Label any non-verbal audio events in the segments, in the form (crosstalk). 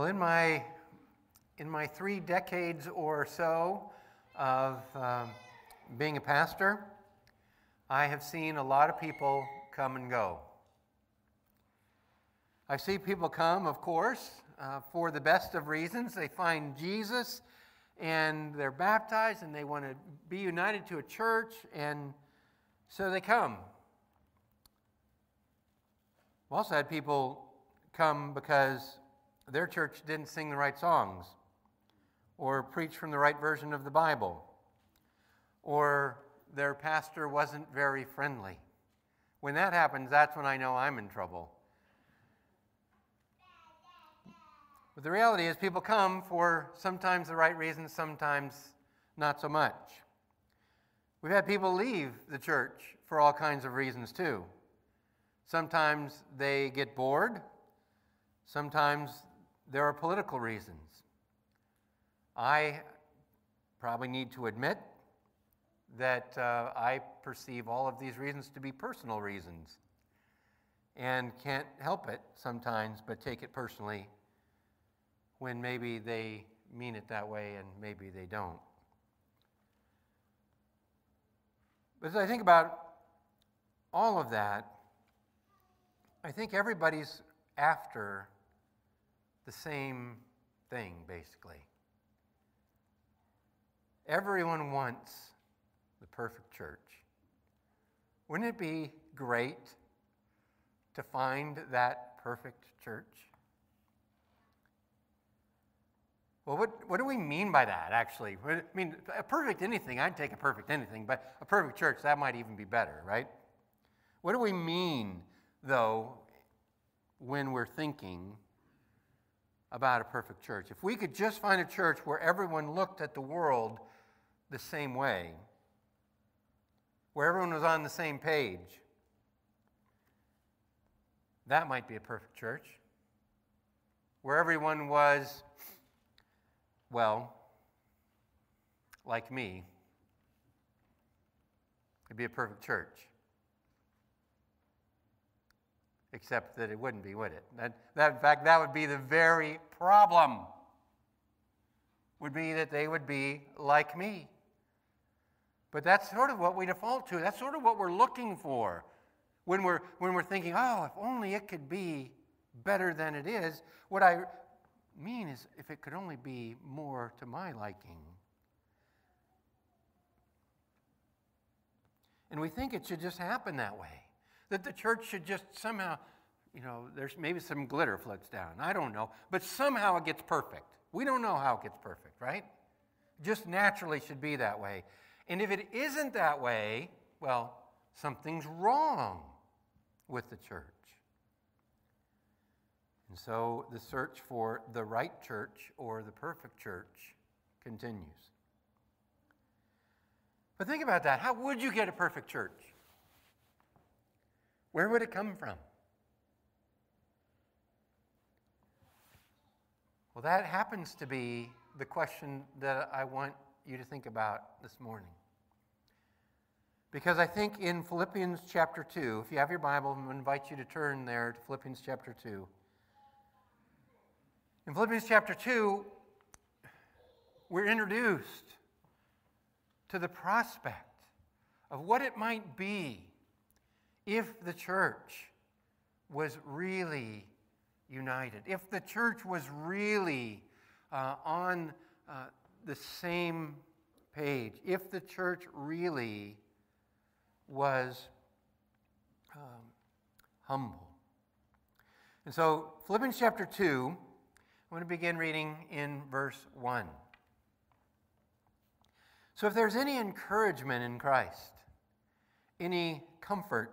Well, in my, in my three decades or so of um, being a pastor, I have seen a lot of people come and go. I see people come, of course, uh, for the best of reasons. They find Jesus and they're baptized and they want to be united to a church, and so they come. I've also had people come because their church didn't sing the right songs, or preach from the right version of the Bible, or their pastor wasn't very friendly. When that happens, that's when I know I'm in trouble. But the reality is, people come for sometimes the right reasons, sometimes not so much. We've had people leave the church for all kinds of reasons, too. Sometimes they get bored, sometimes there are political reasons. I probably need to admit that uh, I perceive all of these reasons to be personal reasons and can't help it sometimes but take it personally when maybe they mean it that way and maybe they don't. But as I think about all of that, I think everybody's after the same thing, basically. Everyone wants the perfect church. Wouldn't it be great to find that perfect church? Well, what, what do we mean by that, actually? I mean, a perfect anything, I'd take a perfect anything, but a perfect church, that might even be better, right? What do we mean, though, when we're thinking about a perfect church? If we could just find a church where everyone looked at the world the same way, where everyone was on the same page, that might be a perfect church. Where everyone was well, like me, it'd be a perfect church. Except that it wouldn't be, would it? That, that, in fact, that would be the very problem. Would be that they would be like me. But that's sort of what we default to. That's sort of what we're looking for when we're, when we're thinking, oh, if only it could be better than it is. What I mean is if it could only be more to my liking. And we think it should just happen that way. That the church should just somehow, you know, there's maybe some glitter floats down. I don't know. But somehow it gets perfect. We don't know how it gets perfect, right? Just naturally should be that way. And if it isn't that way, well, something's wrong with the church. And so the search for the right church or the perfect church continues. But think about that. How would you get a perfect church? Where would it come from? Well, that happens to be the question that I want you to think about this morning. Because I think in Philippians chapter 2, if you have your Bible, I invite you to turn there to Philippians chapter 2. In Philippians chapter 2, we're introduced to the prospect of what it might be if the church was really united, if the church was really uh, on uh, the same page, if the church really was um, humble. And so, Philippians chapter 2 I'm going to begin reading in verse 1. So, if there's any encouragement in Christ, any comfort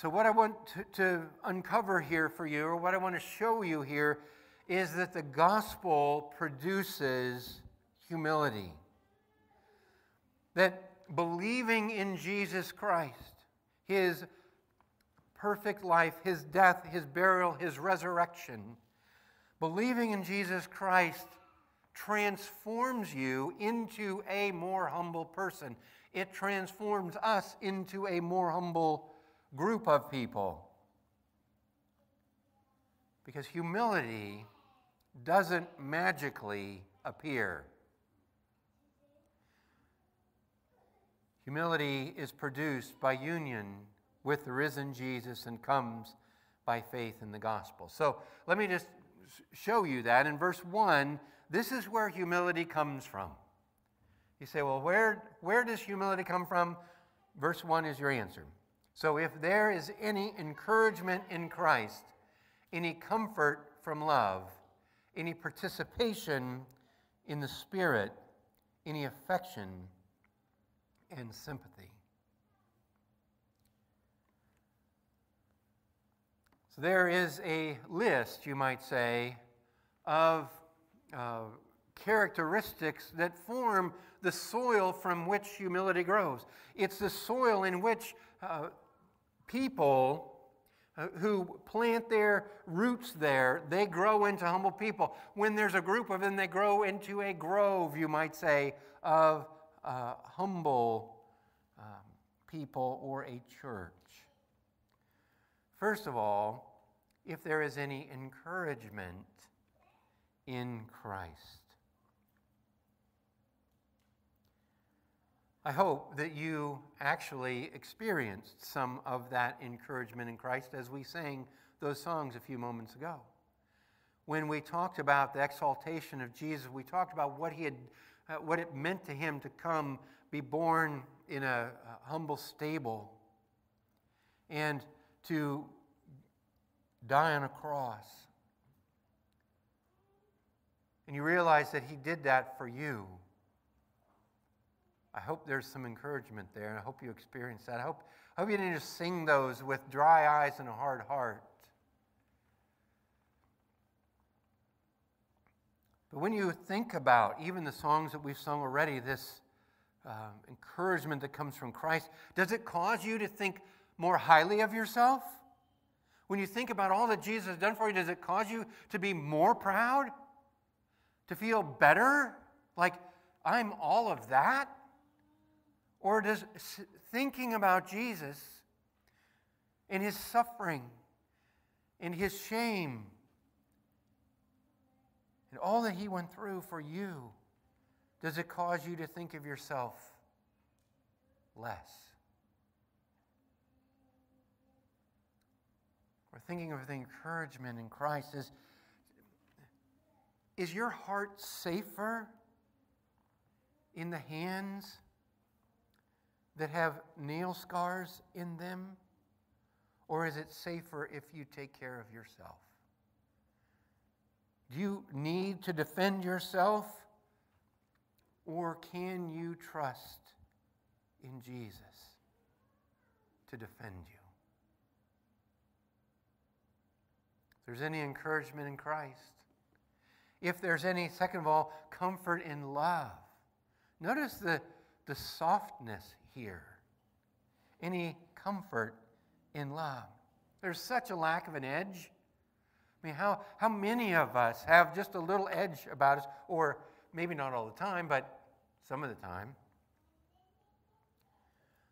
So, what I want to, to uncover here for you, or what I want to show you here, is that the gospel produces humility. That believing in Jesus Christ, his perfect life, his death, his burial, his resurrection, believing in Jesus Christ transforms you into a more humble person. It transforms us into a more humble group of people. Because humility doesn't magically appear. Humility is produced by union with the risen Jesus and comes by faith in the gospel. So let me just show you that. In verse 1, this is where humility comes from. You say, well, where, where does humility come from? Verse 1 is your answer. So if there is any encouragement in Christ, any comfort from love, any participation in the Spirit, any affection, and sympathy. So there is a list, you might say, of uh, characteristics that form the soil from which humility grows. It's the soil in which uh, people uh, who plant their roots there, they grow into humble people. When there's a group of them, they grow into a grove, you might say, of uh, humble um, people or a church. First of all, if there is any encouragement in Christ. I hope that you actually experienced some of that encouragement in Christ as we sang those songs a few moments ago. When we talked about the exaltation of Jesus, we talked about what he had uh, what it meant to him to come, be born in a, a humble stable, and to die on a cross. And you realize that he did that for you. I hope there's some encouragement there, and I hope you experience that. I hope, I hope you didn't just sing those with dry eyes and a hard heart. But when you think about even the songs that we've sung already, this um, encouragement that comes from Christ, does it cause you to think more highly of yourself? When you think about all that Jesus has done for you, does it cause you to be more proud? To feel better? Like, I'm all of that? Or does thinking about Jesus and his suffering and his shame and all that he went through for you, does it cause you to think of yourself less? Or thinking of the encouragement in Christ is is your heart safer in the hands that have nail scars in them? Or is it safer if you take care of yourself? Do you need to defend yourself? Or can you trust in Jesus to defend you? If there's any encouragement in Christ, if there's any, second of all, comfort in love, notice the, the softness here. Any comfort in love. There's such a lack of an edge I mean, how, how many of us have just a little edge about us, or maybe not all the time, but some of the time.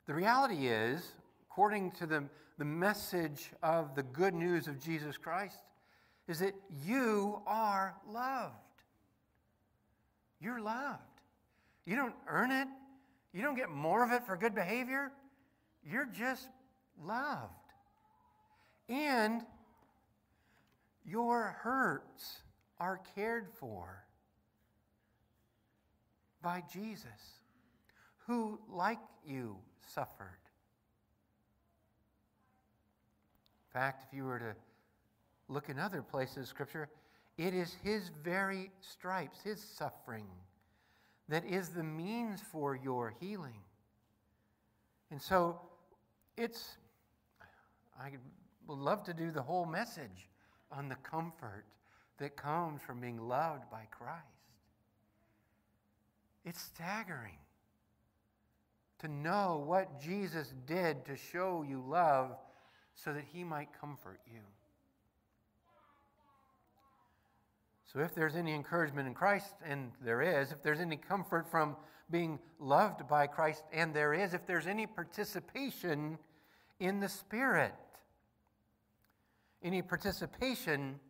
The reality is, according to the, the message of the good news of Jesus Christ, is that you are loved. You're loved. You don't earn it, you don't get more of it for good behavior. You're just loved. And your hurts are cared for by Jesus, who, like you, suffered. In fact, if you were to look in other places of Scripture, it is his very stripes, his suffering, that is the means for your healing. And so it's, I would love to do the whole message on the comfort that comes from being loved by Christ. It's staggering to know what Jesus did to show you love so that he might comfort you. So, if there's any encouragement in Christ, and there is, if there's any comfort from being loved by Christ, and there is, if there's any participation in the Spirit, any participation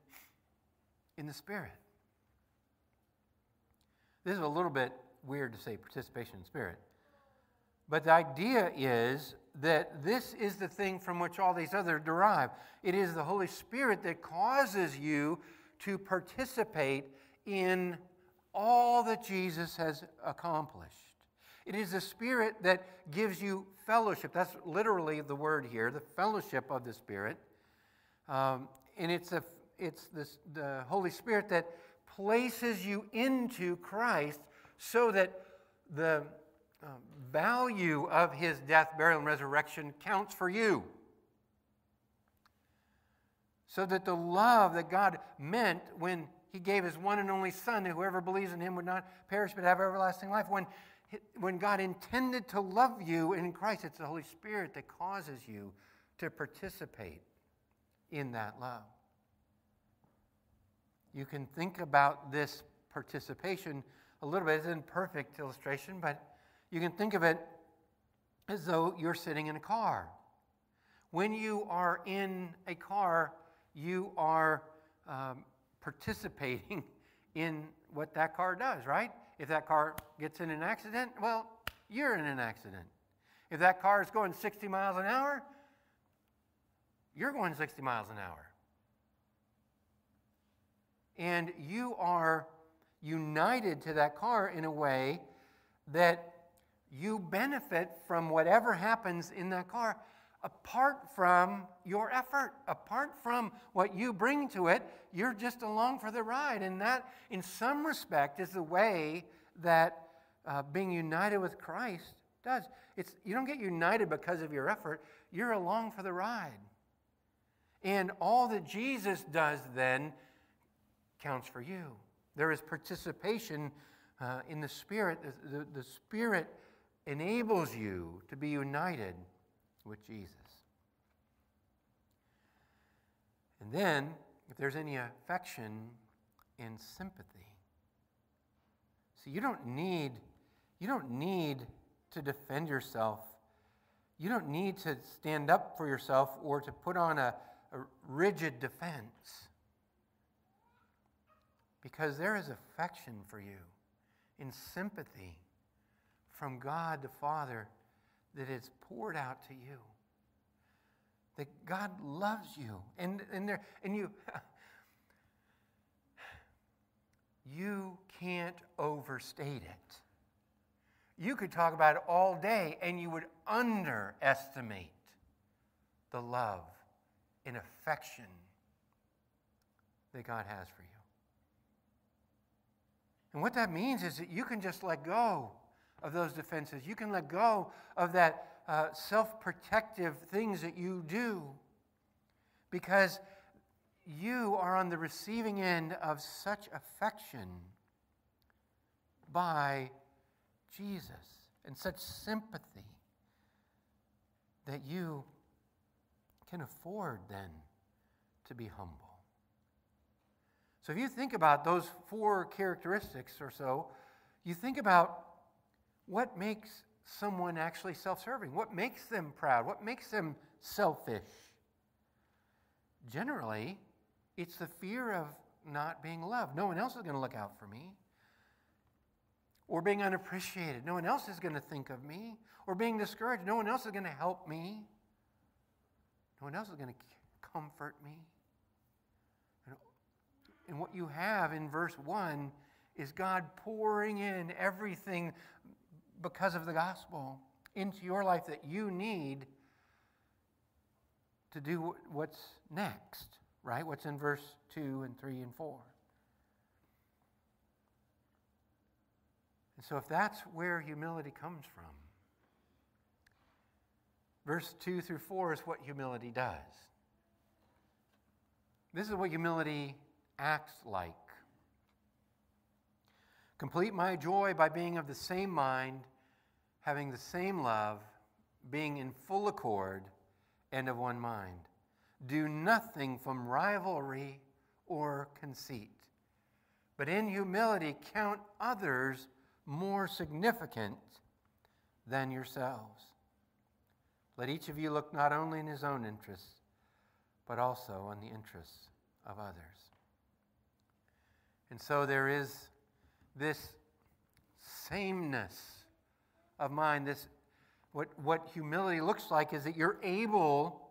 in the Spirit. This is a little bit weird to say participation in Spirit. But the idea is that this is the thing from which all these other derive. It is the Holy Spirit that causes you to participate in all that Jesus has accomplished. It is the Spirit that gives you fellowship. That's literally the word here, the fellowship of the Spirit. Um, and it's, a, it's this, the Holy Spirit that places you into Christ so that the uh, value of his death, burial, and resurrection counts for you. So that the love that God meant when he gave his one and only Son, that whoever believes in him would not perish but have everlasting life. When, when God intended to love you in Christ, it's the Holy Spirit that causes you to participate in that love. You can think about this participation a little bit. It's an imperfect illustration, but you can think of it as though you're sitting in a car. When you are in a car, you are um, participating (laughs) in what that car does, right? If that car gets in an accident, well, you're in an accident. If that car is going 60 miles an hour, you're going 60 miles an hour. And you are united to that car in a way that you benefit from whatever happens in that car apart from your effort, apart from what you bring to it. You're just along for the ride. And that, in some respect, is the way that uh, being united with Christ does. It's, you don't get united because of your effort, you're along for the ride. And all that Jesus does then counts for you. There is participation uh, in the Spirit. The, the, the Spirit enables you to be united with Jesus. And then, if there's any affection and sympathy, see, you don't need, you don't need to defend yourself. You don't need to stand up for yourself or to put on a, a rigid defense. Because there is affection for you in sympathy from God the Father that is poured out to you. That God loves you. And, and, there, and you, (laughs) you can't overstate it. You could talk about it all day and you would underestimate the love and affection that God has for you. And what that means is that you can just let go of those defenses. You can let go of that uh, self protective things that you do because you are on the receiving end of such affection by Jesus and such sympathy that you can afford then to be humble. So if you think about those four characteristics or so, you think about what makes someone actually self serving? What makes them proud? What makes them selfish? Generally, it's the fear of not being loved. No one else is going to look out for me. Or being unappreciated. No one else is going to think of me. Or being discouraged. No one else is going to help me. No one else is going to comfort me. And what you have in verse 1 is God pouring in everything because of the gospel into your life that you need to do what's next, right? What's in verse 2 and 3 and 4. And so, if that's where humility comes from, verse 2 through 4 is what humility does. This is what humility acts like. Complete my joy by being of the same mind, having the same love, being in full accord, and of one mind. Do nothing from rivalry or conceit, but in humility count others more significant than yourselves. Let each of you look not only in his own interests, but also on the interests of others. And so there is this sameness of mind, this what, what humility looks like is that you're able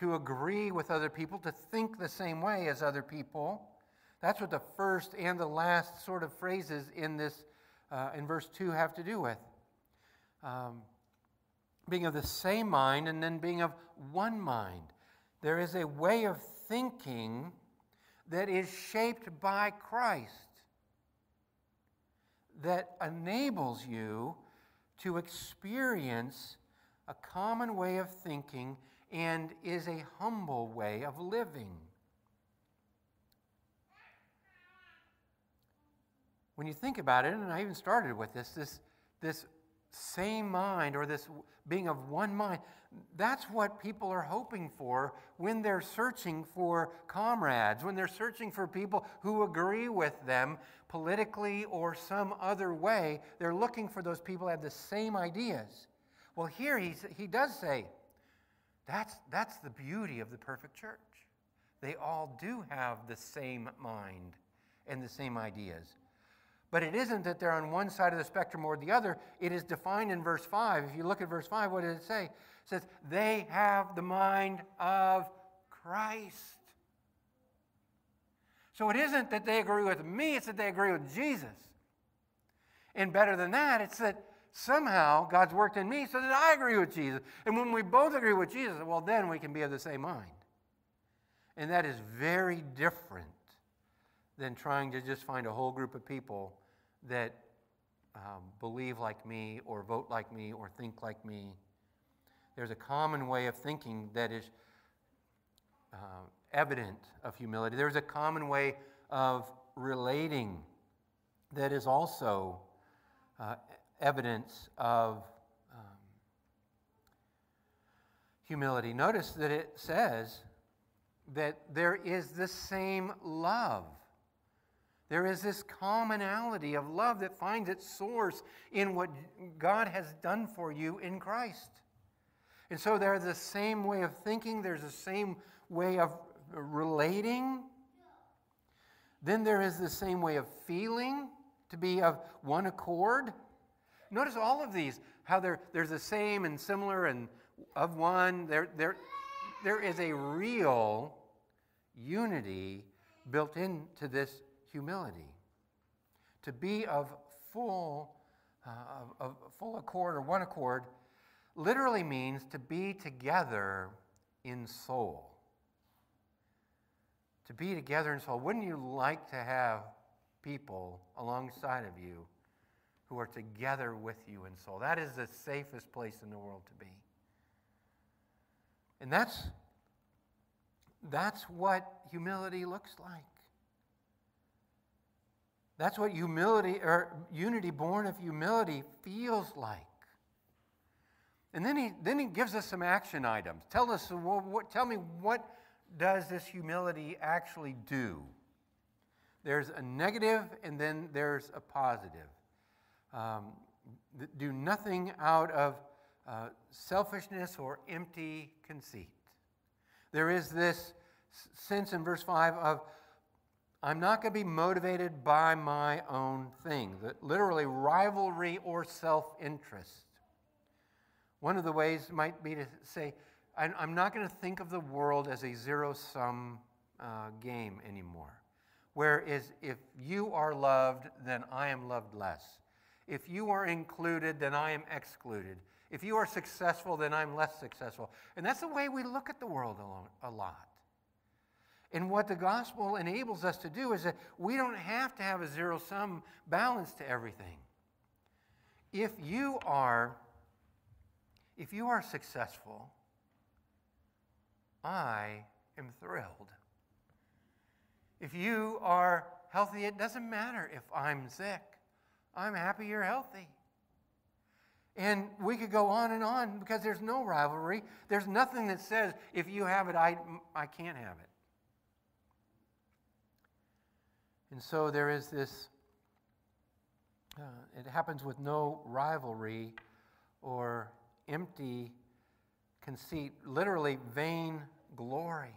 to agree with other people, to think the same way as other people. That's what the first and the last sort of phrases in this, uh, in verse 2, have to do with. Um, being of the same mind and then being of one mind. There is a way of thinking that is shaped by Christ that enables you to experience a common way of thinking and is a humble way of living. When you think about it, and I even started with this, this, this same mind or this being of one mind, that's what people are hoping for when they're searching for comrades, when they're searching for people who agree with them politically or some other way. They're looking for those people who have the same ideas. Well, here he's, he does say, that's, that's the beauty of the perfect church. They all do have the same mind and the same ideas. But it isn't that they're on one side of the spectrum or the other. It is defined in verse 5. If you look at verse 5, what does it say? It says, They have the mind of Christ. So it isn't that they agree with me, it's that they agree with Jesus. And better than that, it's that somehow God's worked in me so that I agree with Jesus. And when we both agree with Jesus, well, then we can be of the same mind. And that is very different than trying to just find a whole group of people that um, believe like me or vote like me or think like me. There's a common way of thinking that is uh, evident of humility. There's a common way of relating that is also uh, evidence of um, humility. Notice that it says that there is the same love. There is this commonality of love that finds its source in what God has done for you in Christ. And so there's the same way of thinking, there's the same way of relating. Then there is the same way of feeling, to be of one accord. Notice all of these, how they're, there's the same and similar and of one. There, there, there is a real unity built into this humility. To be of full, uh, of, of full accord or one accord literally means to be together in soul. To be together in soul. Wouldn't you like to have people alongside of you who are together with you in soul? That is the safest place in the world to be. And that's, that's what humility looks like. That's what humility or unity born of humility feels like. And then he, then he gives us some action items. Tell us, what, tell me, what does this humility actually do? There's a negative and then there's a positive. Um, do nothing out of uh, selfishness or empty conceit. There is this sense in verse 5 of, I'm not going to be motivated by my own thing, that literally rivalry or self interest. One of the ways might be to say, I'm not going to think of the world as a zero sum uh, game anymore. Whereas if you are loved, then I am loved less. If you are included, then I am excluded. If you are successful, then I'm less successful. And that's the way we look at the world a lot. And what the gospel enables us to do is that we don't have to have a zero sum balance to everything. If you are if you are successful, I am thrilled. If you are healthy, it doesn't matter if I'm sick. I'm happy you're healthy. And we could go on and on because there's no rivalry. There's nothing that says if you have it, I, I can't have it. And so there is this, uh, it happens with no rivalry or empty conceit, literally vain glory.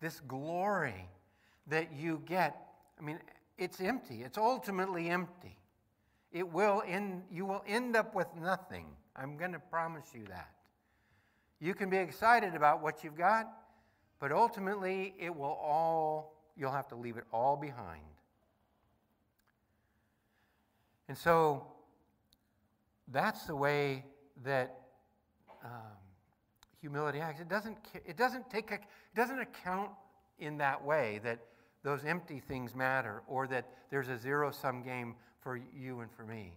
This glory that you get, I mean, it's empty. It's ultimately empty. It will end, you will end up with nothing. I'm going to promise you that. You can be excited about what you've got, but ultimately it will all, you'll have to leave it all behind. And so that's the way that um, humility acts. It doesn't, it doesn't take, a, it doesn't account in that way that those empty things matter or that there's a zero sum game for you and for me.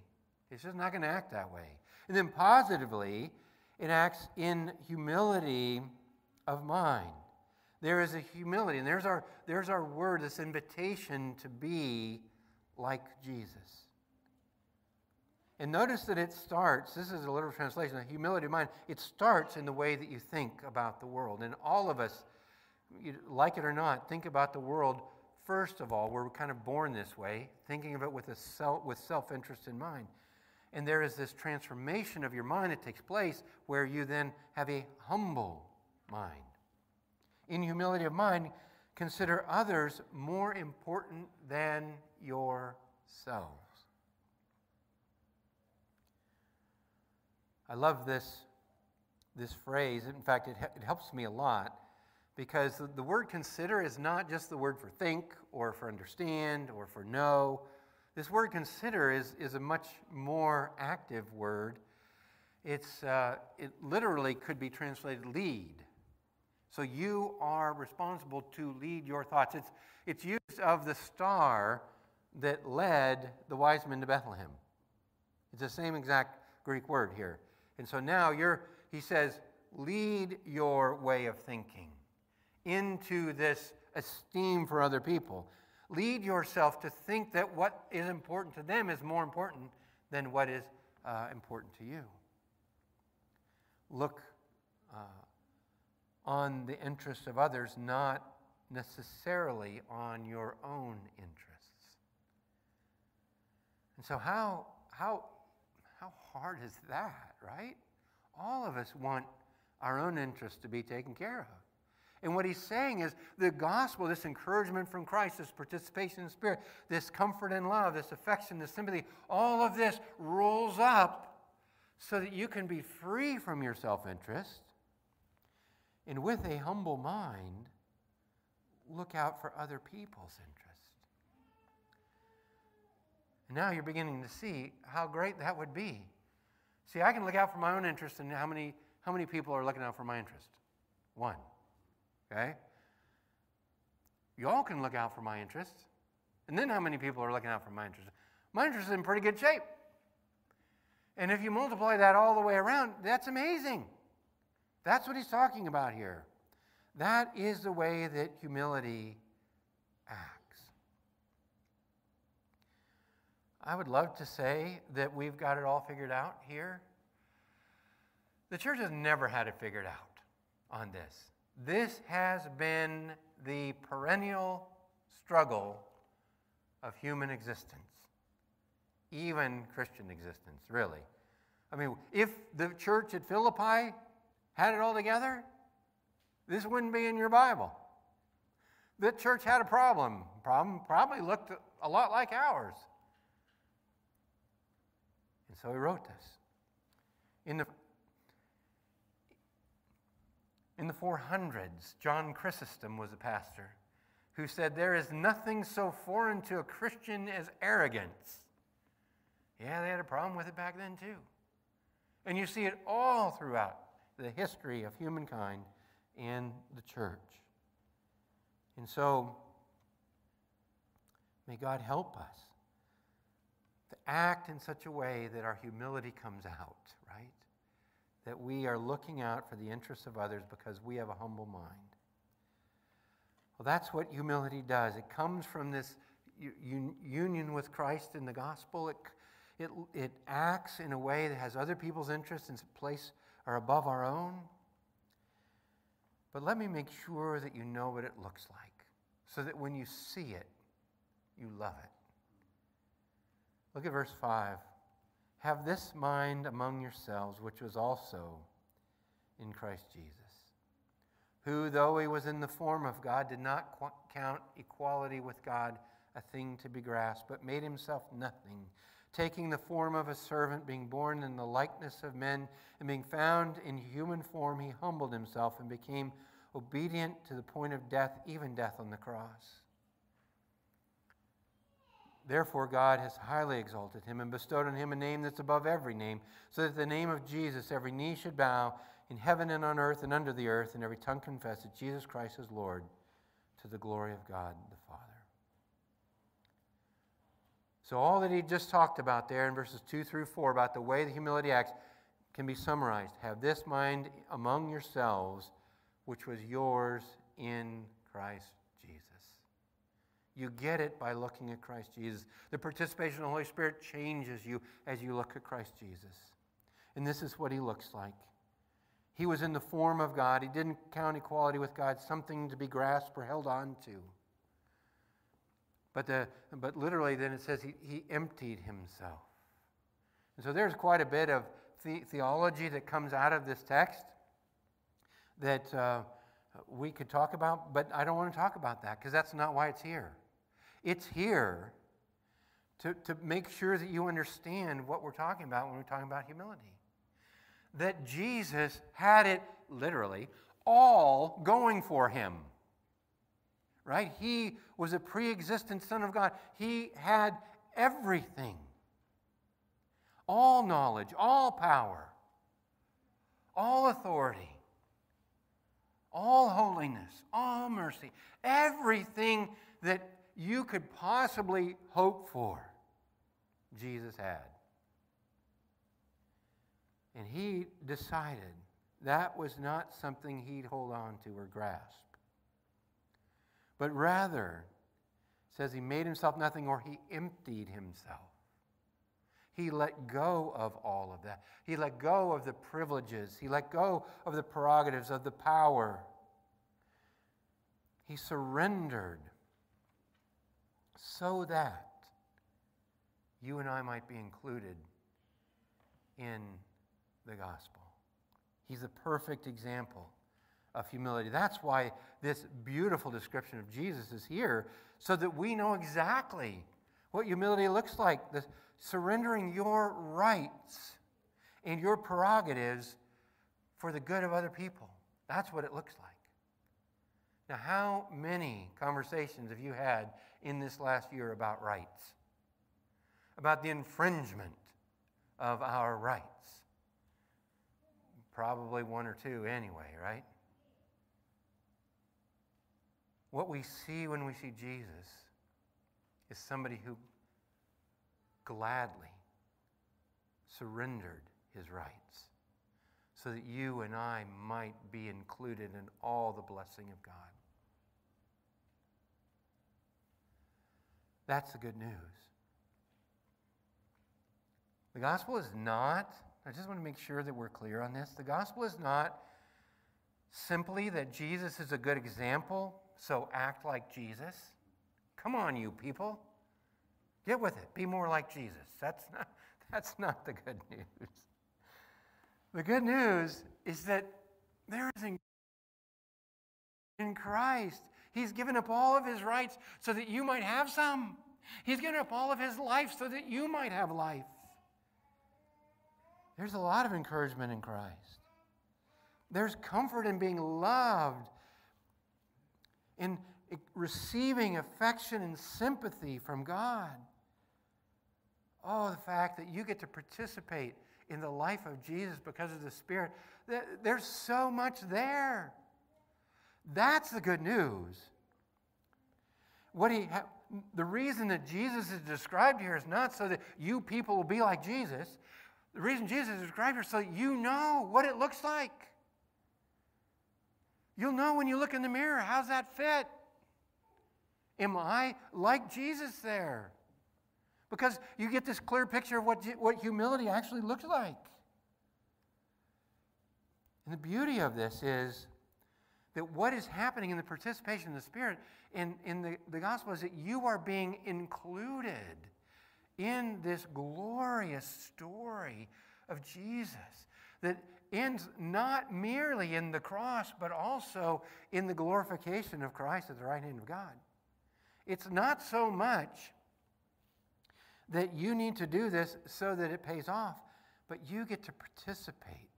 It's just not going to act that way. And then positively, it acts in humility of mind. There is a humility, and there's our, there's our word, this invitation to be like Jesus. And notice that it starts, this is a literal translation, the humility of mind, it starts in the way that you think about the world. And all of us, like it or not, think about the world first of all. We're kind of born this way, thinking of it with, self, with self-interest in mind. And there is this transformation of your mind that takes place where you then have a humble mind. In humility of mind, consider others more important than yourself. I love this, this phrase. In fact, it, it helps me a lot because the, word consider is not just the word for think or for understand or for know. This word consider is, is a much more active word. It's, uh, it literally could be translated lead. So you are responsible to lead your thoughts. It's, it's used of the star that led the wise men to Bethlehem. It's the same exact Greek word here. And so now you're, he says, lead your way of thinking into this esteem for other people. Lead yourself to think that what is important to them is more important than what is uh, important to you. Look uh, on the interests of others, not necessarily on your own interests. And so, how, how how hard is that, right? All of us want our own interests to be taken care of. And what he's saying is the gospel, this encouragement from Christ, this participation in Spirit, this comfort and love, this affection, this sympathy, all of this rolls up so that you can be free from your self interest and with a humble mind, look out for other people's interests. And now you're beginning to see how great that would be. See, I can look out for my own interest, and how many, how many people are looking out for my interest? One. Okay? Y'all can look out for my interest. And then how many people are looking out for my interest? My interest is in pretty good shape. And if you multiply that all the way around, that's amazing. That's what he's talking about here. That is the way that humility acts. I would love to say that we've got it all figured out here. The church has never had it figured out on this. This has been the perennial struggle of human existence. even Christian existence, really. I mean, if the church at Philippi had it all together, this wouldn't be in your Bible. The church had a problem. Problem probably looked a lot like ours. And so he wrote this. In the in the 400s, John Chrysostom was a pastor who said, There is nothing so foreign to a Christian as arrogance. Yeah, they had a problem with it back then, too. And you see it all throughout the history of humankind and the church. And so, may God help us act in such a way that our humility comes out, right? That we are looking out for the interests of others because we have a humble mind. Well, that's what humility does. It comes from this union with Christ in the gospel. It, it, it acts in a way that has other people's interests in place or above our own. But let me make sure that you know what it looks like so that when you see it, you love it. Look at verse 5. Have this mind among yourselves, which was also in Christ Jesus, who, though he was in the form of God, did not count equality with God a thing to be grasped, but made himself nothing taking the form of a servant, being born in the likeness of men, and being found in human form, he humbled himself and became obedient to the point of death, even death on the cross. Therefore, God has highly exalted him and bestowed on him a name that's above every name, so that the name of Jesus every knee should bow in heaven and on earth and under the earth, and every tongue confess that Jesus Christ is Lord to the glory of God the Father. So, all that he just talked about there in verses 2 through 4 about the way the humility acts can be summarized. Have this mind among yourselves, which was yours in Christ. You get it by looking at Christ Jesus. The participation of the Holy Spirit changes you as you look at Christ Jesus. And this is what he looks like. He was in the form of God. He didn't count equality with God something to be grasped or held on to. But, the, but literally, then it says he, he emptied himself. And so there's quite a bit of the, theology that comes out of this text that uh, we could talk about, but I don't want to talk about that because that's not why it's here. It's here to, to make sure that you understand what we're talking about when we're talking about humility. That Jesus had it literally all going for him right? He was a pre existent Son of God. He had everything all knowledge, all power, all authority, all holiness, all mercy, everything that you could possibly hope for, Jesus had. And he decided that was not something he'd hold on to or grasp but rather says he made himself nothing or he emptied himself. He let go of all of that. He let go of the privileges. He let go of the prerogatives, of the power. He surrendered so that you and I might be included in the gospel. He's a perfect example of humility. That's why this beautiful description of Jesus is here, so that we know exactly what humility looks like the surrendering your rights and your prerogatives for the good of other people. That's what it looks like. Now, how many conversations have you had in this last year about rights? About the infringement of our rights? Probably one or two anyway, right? What we see when we see Jesus is somebody who gladly surrendered his rights so that you and I might be included in all the blessing of God. That's the good news. The gospel is not, I just want to make sure that we're clear on this. The gospel is not simply that Jesus is a good example so act like Jesus. Come on, you people. Get with it. Be more like Jesus. That's not, (laughs) that's not the good news. The good news is that there is in, Christ. He's given up all of his rights so that you might have some. He's given up all of his life so that you might have life. There's a lot of encouragement in Christ. There's comfort in being loved, in receiving affection and sympathy from God. Oh, the fact that you get to participate in the life of Jesus because of the Spirit. There's so much there. That's the good news. What he ha- the reason that Jesus is described here is not so that you people will be like Jesus. The reason Jesus is described here is so that you know what it looks like. You'll know when you look in the mirror, how's that fit? Am I like Jesus there? Because you get this clear picture of what, what humility actually looks like. And the beauty of this is that what is happening in the participation of the Spirit in, in the, the gospel is that you are being included in this glorious story of Jesus that ends not merely in the cross, but also in the glorification of Christ at the right hand of God. It's not so much that you need to do this so that it pays off, but you get to participate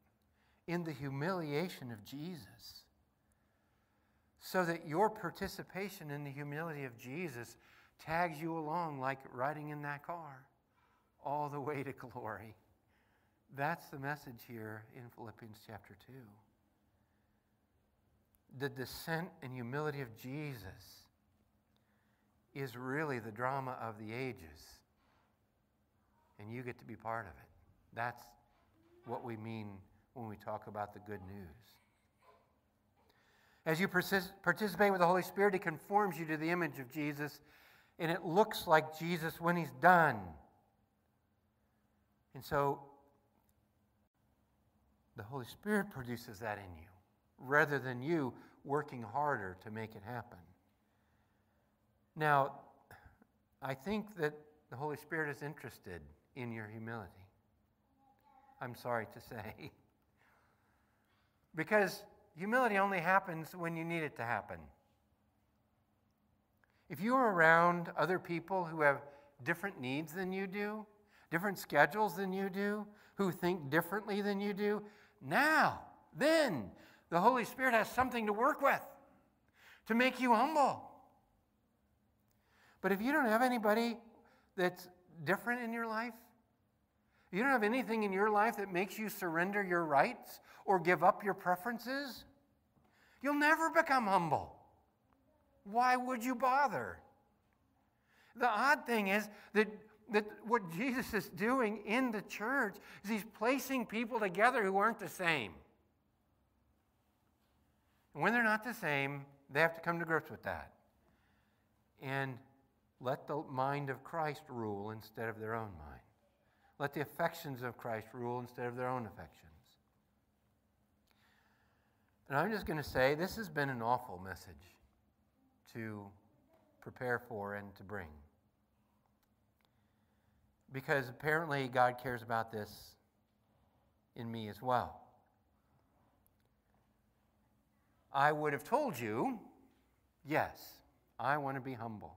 in the humiliation of Jesus. So that your participation in the humility of Jesus tags you along like riding in that car all the way to glory. That's the message here in Philippians chapter 2. The descent and humility of Jesus is really the drama of the ages. And you get to be part of it. That's what we mean when we talk about the good news. As you participate with the Holy Spirit, He conforms you to the image of Jesus, and it looks like Jesus when He's done. And so, the Holy Spirit produces that in you, rather than you working harder to make it happen. Now, I think that the Holy Spirit is interested in your humility. I'm sorry to say. (laughs) because humility only happens when you need it to happen. If you are around other people who have different needs than you do, different schedules than you do, who think differently than you do, now, then, the Holy Spirit has something to work with to make you humble. But if you don't have anybody that's different in your life, you don't have anything in your life that makes you surrender your rights or give up your preferences, you'll never become humble. Why would you bother? The odd thing is that, that what Jesus is doing in the church is he's placing people together who aren't the same. And when they're not the same, they have to come to grips with that. And let the mind of Christ rule instead of their own mind. Let the affections of Christ rule instead of their own affections. And I'm just going to say this has been an awful message to prepare for and to bring. Because apparently God cares about this in me as well. I would have told you, yes, I want to be humble.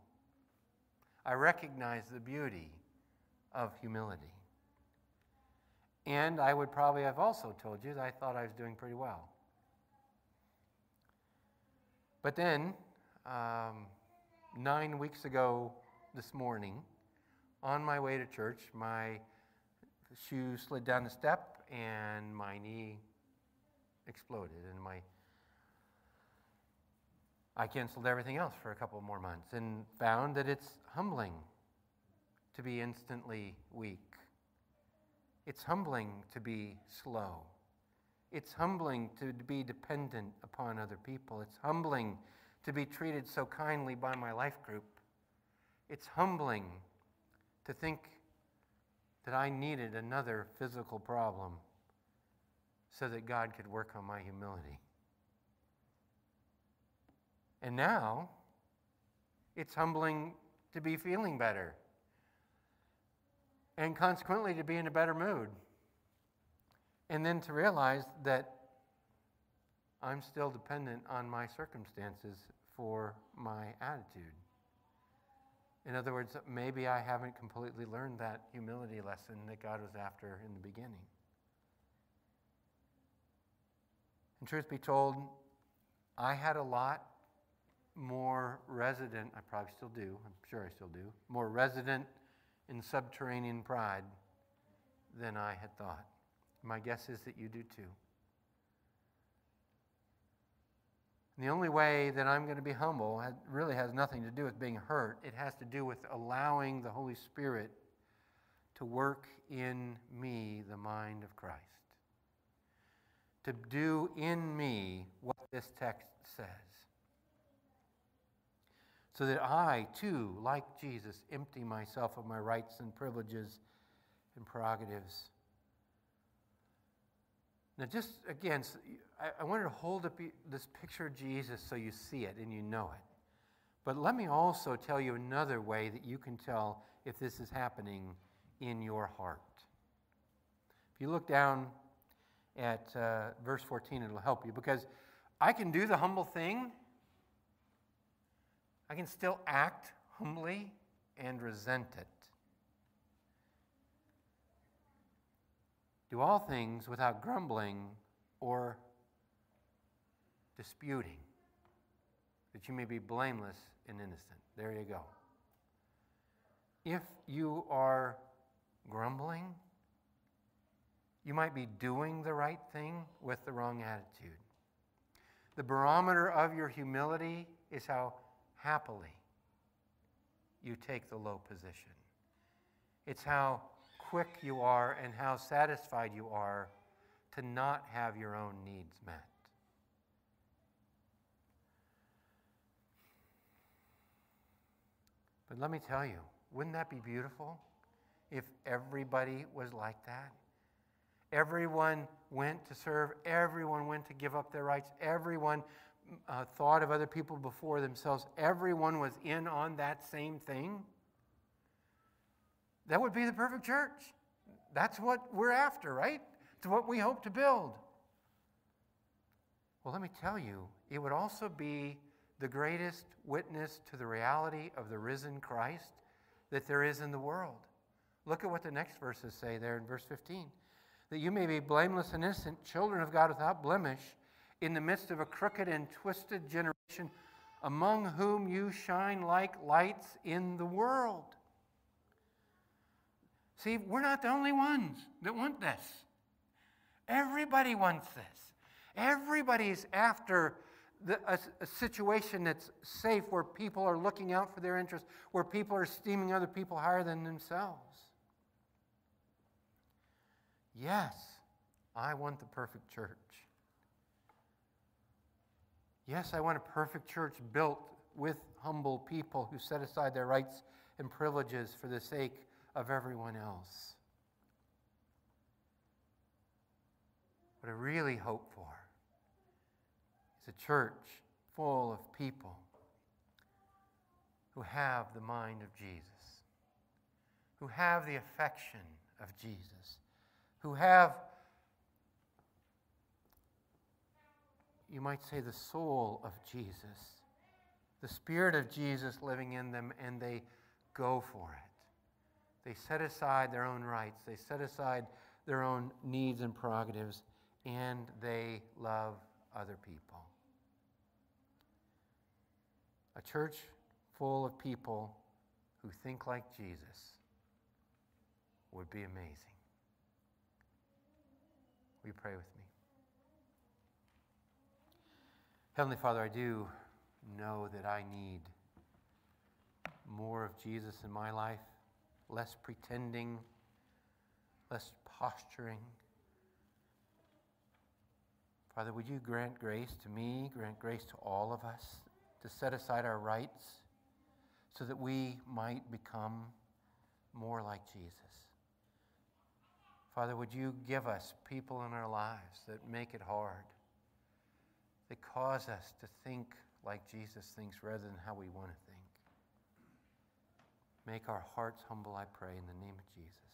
I recognize the beauty of humility. And I would probably have also told you that I thought I was doing pretty well. But then, um, nine weeks ago this morning, on my way to church, my shoe slid down the step and my knee exploded, and my I canceled everything else for a couple more months and found that it's humbling to be instantly weak. It's humbling to be slow. It's humbling to be dependent upon other people. It's humbling to be treated so kindly by my life group. It's humbling to think that I needed another physical problem so that God could work on my humility. And now, it's humbling to be feeling better and consequently to be in a better mood. And then to realize that I'm still dependent on my circumstances for my attitude. In other words, maybe I haven't completely learned that humility lesson that God was after in the beginning. And truth be told, I had a lot more resident, I probably still do, I'm sure I still do, more resident in subterranean pride than I had thought. My guess is that you do too. And the only way that I'm going to be humble really has nothing to do with being hurt. It has to do with allowing the Holy Spirit to work in me the mind of Christ. To do in me what this text says. So that I, too, like Jesus, empty myself of my rights and privileges and prerogatives now, just again, I, I wanted to hold up this picture of Jesus so you see it and you know it. But let me also tell you another way that you can tell if this is happening in your heart. If you look down at uh, verse 14, it'll help you because I can do the humble thing, I can still act humbly and resent it. Do all things without grumbling or disputing, that you may be blameless and innocent. There you go. If you are grumbling, you might be doing the right thing with the wrong attitude. The barometer of your humility is how happily you take the low position. It's how quick you are and how satisfied you are to not have your own needs met. But let me tell you, wouldn't that be beautiful if everybody was like that? Everyone went to serve, everyone went to give up their rights, everyone uh, thought of other people before themselves, everyone was in on that same thing. That would be the perfect church. That's what we're after, right? It's what we hope to build. Well, let me tell you, it would also be the greatest witness to the reality of the risen Christ that there is in the world. Look at what the next verses say there in verse 15 that you may be blameless and innocent, children of God without blemish, in the midst of a crooked and twisted generation, among whom you shine like lights in the world. See, we're not the only ones that want this. Everybody wants this. Everybody's after the, a, a, situation that's safe where people are looking out for their interests, where people are esteeming other people higher than themselves. Yes, I want the perfect church. Yes, I want a perfect church built with humble people who set aside their rights and privileges for the sake of everyone else. What I really hope for is a church full of people who have the mind of Jesus, who have the affection of Jesus, who have, you might say, the soul of Jesus, the Spirit of Jesus living in them, and they go for it. They set aside their own rights, they set aside their own needs and prerogatives, and they love other people. A church full of people who think like Jesus would be amazing. Will you pray with me? Heavenly Father, I do know that I need more of Jesus in my life less pretending, less posturing. Father, would you grant grace to me, grant grace to all of us to set aside our rights so that we might become more like Jesus? Father, would you give us people in our lives that make it hard, that cause us to think like Jesus thinks rather than how we want to think? Make our hearts humble, I pray, in the name of Jesus.